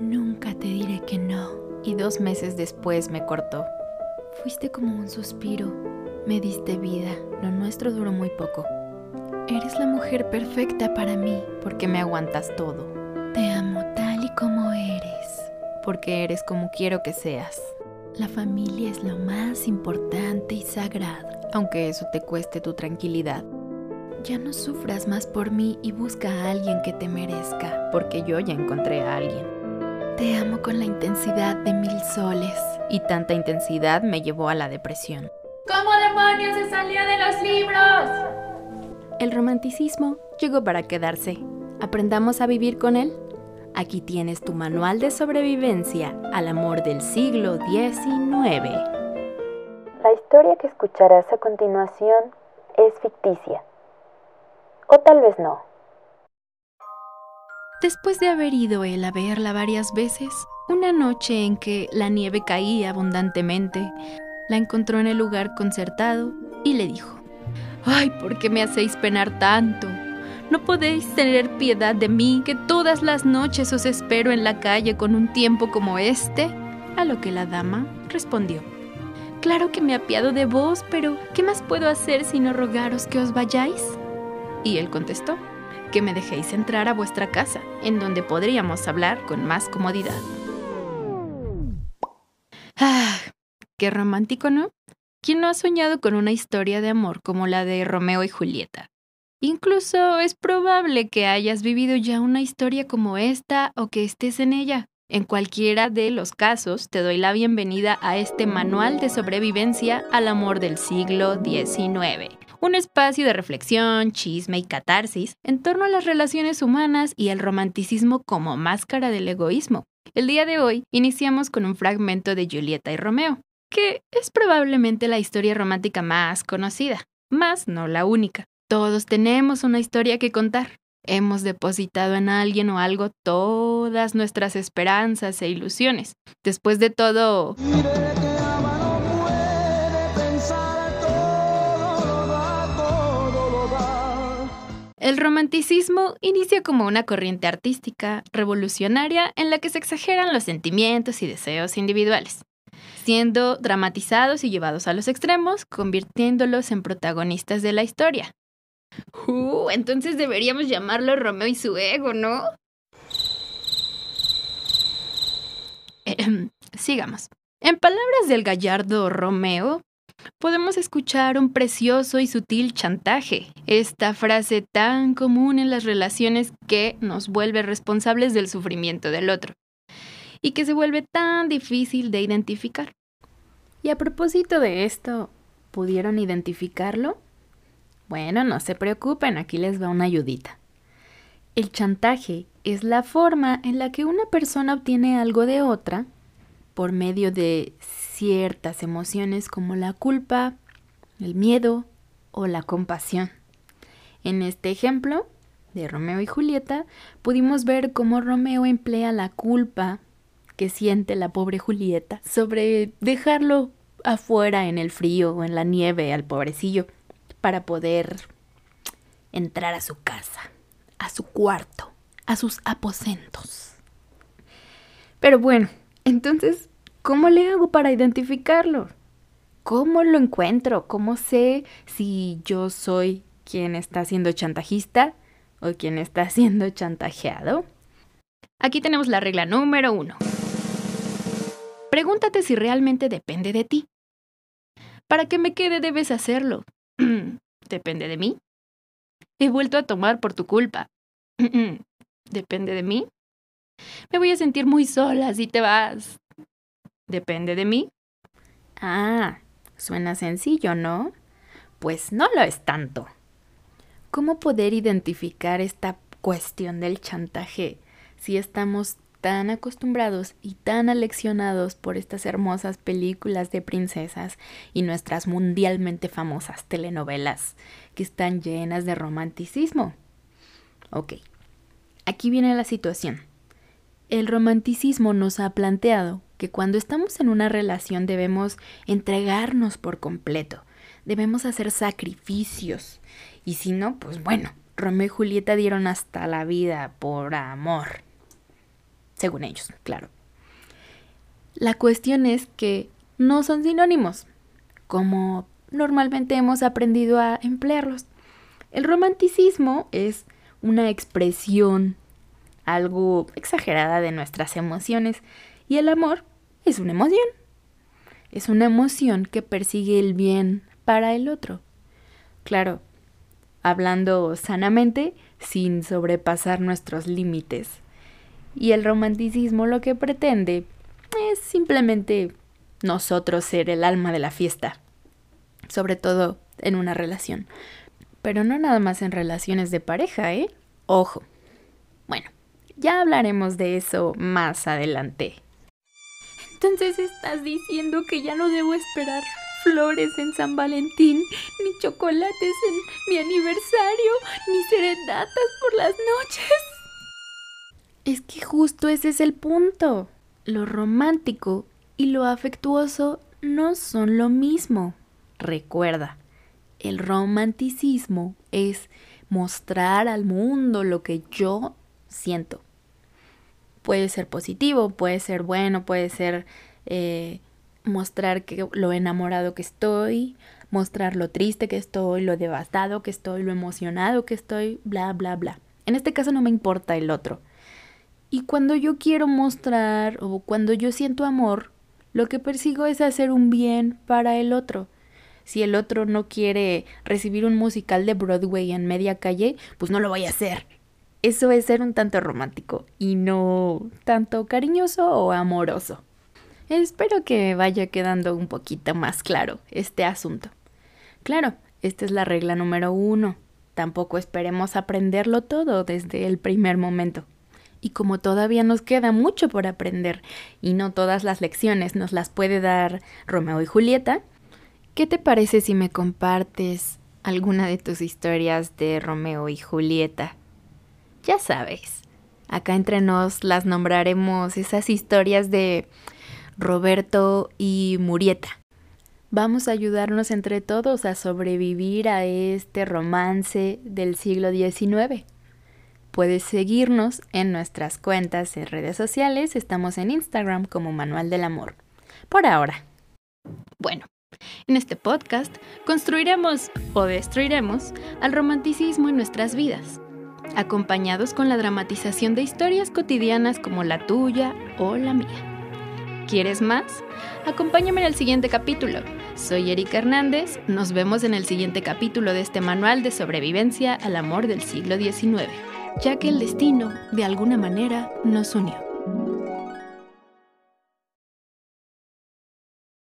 Nunca te diré que no. Y dos meses después me cortó. Fuiste como un suspiro. Me diste vida. Lo nuestro duró muy poco. Eres la mujer perfecta para mí. Porque me aguantas todo. Te amo tal y como eres. Porque eres como quiero que seas. La familia es lo más importante y sagrado. Aunque eso te cueste tu tranquilidad. Ya no sufras más por mí y busca a alguien que te merezca. Porque yo ya encontré a alguien. Te amo con la intensidad de mil soles. Y tanta intensidad me llevó a la depresión. ¿Cómo demonios se salió de los libros? El romanticismo llegó para quedarse. ¿Aprendamos a vivir con él? Aquí tienes tu manual de sobrevivencia al amor del siglo XIX. La historia que escucharás a continuación es ficticia. O tal vez no. Después de haber ido él a verla varias veces, una noche en que la nieve caía abundantemente, la encontró en el lugar concertado y le dijo, Ay, ¿por qué me hacéis penar tanto? ¿No podéis tener piedad de mí, que todas las noches os espero en la calle con un tiempo como este? A lo que la dama respondió, Claro que me apiado de vos, pero ¿qué más puedo hacer sino rogaros que os vayáis? Y él contestó, que me dejéis entrar a vuestra casa, en donde podríamos hablar con más comodidad. Ah, qué romántico, ¿no? ¿Quién no ha soñado con una historia de amor como la de Romeo y Julieta? Incluso es probable que hayas vivido ya una historia como esta o que estés en ella. En cualquiera de los casos, te doy la bienvenida a este manual de sobrevivencia al amor del siglo XIX. Un espacio de reflexión, chisme y catarsis en torno a las relaciones humanas y el romanticismo como máscara del egoísmo. El día de hoy iniciamos con un fragmento de Julieta y Romeo, que es probablemente la historia romántica más conocida, más no la única. Todos tenemos una historia que contar. Hemos depositado en alguien o algo todas nuestras esperanzas e ilusiones. Después de todo... El romanticismo inicia como una corriente artística revolucionaria en la que se exageran los sentimientos y deseos individuales, siendo dramatizados y llevados a los extremos, convirtiéndolos en protagonistas de la historia. Uh, entonces deberíamos llamarlo Romeo y su ego, ¿no? sigamos. En palabras del gallardo Romeo, podemos escuchar un precioso y sutil chantaje, esta frase tan común en las relaciones que nos vuelve responsables del sufrimiento del otro y que se vuelve tan difícil de identificar. Y a propósito de esto, ¿pudieron identificarlo? Bueno, no se preocupen, aquí les va una ayudita. El chantaje es la forma en la que una persona obtiene algo de otra por medio de ciertas emociones como la culpa, el miedo o la compasión. En este ejemplo de Romeo y Julieta, pudimos ver cómo Romeo emplea la culpa que siente la pobre Julieta sobre dejarlo afuera en el frío o en la nieve al pobrecillo para poder entrar a su casa, a su cuarto, a sus aposentos. Pero bueno, entonces, ¿cómo le hago para identificarlo? ¿Cómo lo encuentro? ¿Cómo sé si yo soy quien está siendo chantajista o quien está siendo chantajeado? Aquí tenemos la regla número uno. Pregúntate si realmente depende de ti. Para que me quede debes hacerlo. ¿Depende de mí? He vuelto a tomar por tu culpa. ¿Depende de mí? Me voy a sentir muy sola si te vas. ¿Depende de mí? Ah, suena sencillo, ¿no? Pues no lo es tanto. ¿Cómo poder identificar esta cuestión del chantaje si estamos tan acostumbrados y tan aleccionados por estas hermosas películas de princesas y nuestras mundialmente famosas telenovelas que están llenas de romanticismo. Ok, aquí viene la situación. El romanticismo nos ha planteado que cuando estamos en una relación debemos entregarnos por completo, debemos hacer sacrificios. Y si no, pues bueno, Romeo y Julieta dieron hasta la vida por amor. según ellos, claro. La cuestión es que no son sinónimos, como normalmente hemos aprendido a emplearlos. El romanticismo es una expresión algo exagerada de nuestras emociones y el amor es una emoción. Es una emoción que persigue el bien para el otro. Claro, hablando sanamente sin sobrepasar nuestros límites. Y el romanticismo lo que pretende es simplemente nosotros ser el alma de la fiesta, sobre todo en una relación. Pero no nada más en relaciones de pareja, ¿eh? Ojo. Bueno, ya hablaremos de eso más adelante. Entonces estás diciendo que ya no debo esperar flores en San Valentín, ni chocolates en mi aniversario, ni serenatas por las noches. Es que justo ese es el punto. Lo romántico y lo afectuoso no son lo mismo. Recuerda, el romanticismo es mostrar al mundo lo que yo siento. Puede ser positivo, puede ser bueno, puede ser eh, mostrar que lo enamorado que estoy, mostrar lo triste que estoy, lo devastado que estoy, lo emocionado que estoy, bla, bla, bla. En este caso no me importa el otro. Y cuando yo quiero mostrar o cuando yo siento amor, lo que persigo es hacer un bien para el otro. Si el otro no quiere recibir un musical de Broadway en media calle, pues no lo voy a hacer. Eso es ser un tanto romántico y no tanto cariñoso o amoroso. Espero que vaya quedando un poquito más claro este asunto. Claro, esta es la regla número uno. Tampoco esperemos aprenderlo todo desde el primer momento. Y como todavía nos queda mucho por aprender y no todas las lecciones nos las puede dar Romeo y Julieta, ¿qué te parece si me compartes alguna de tus historias de Romeo y Julieta? Ya sabes, acá entre nos las nombraremos esas historias de Roberto y Murieta. Vamos a ayudarnos entre todos a sobrevivir a este romance del siglo XIX. Puedes seguirnos en nuestras cuentas en redes sociales, estamos en Instagram como Manual del Amor. Por ahora. Bueno, en este podcast construiremos o destruiremos al romanticismo en nuestras vidas, acompañados con la dramatización de historias cotidianas como la tuya o la mía. ¿Quieres más? Acompáñame en el siguiente capítulo. Soy Erika Hernández, nos vemos en el siguiente capítulo de este manual de sobrevivencia al amor del siglo XIX, ya que el destino, de alguna manera, nos unió.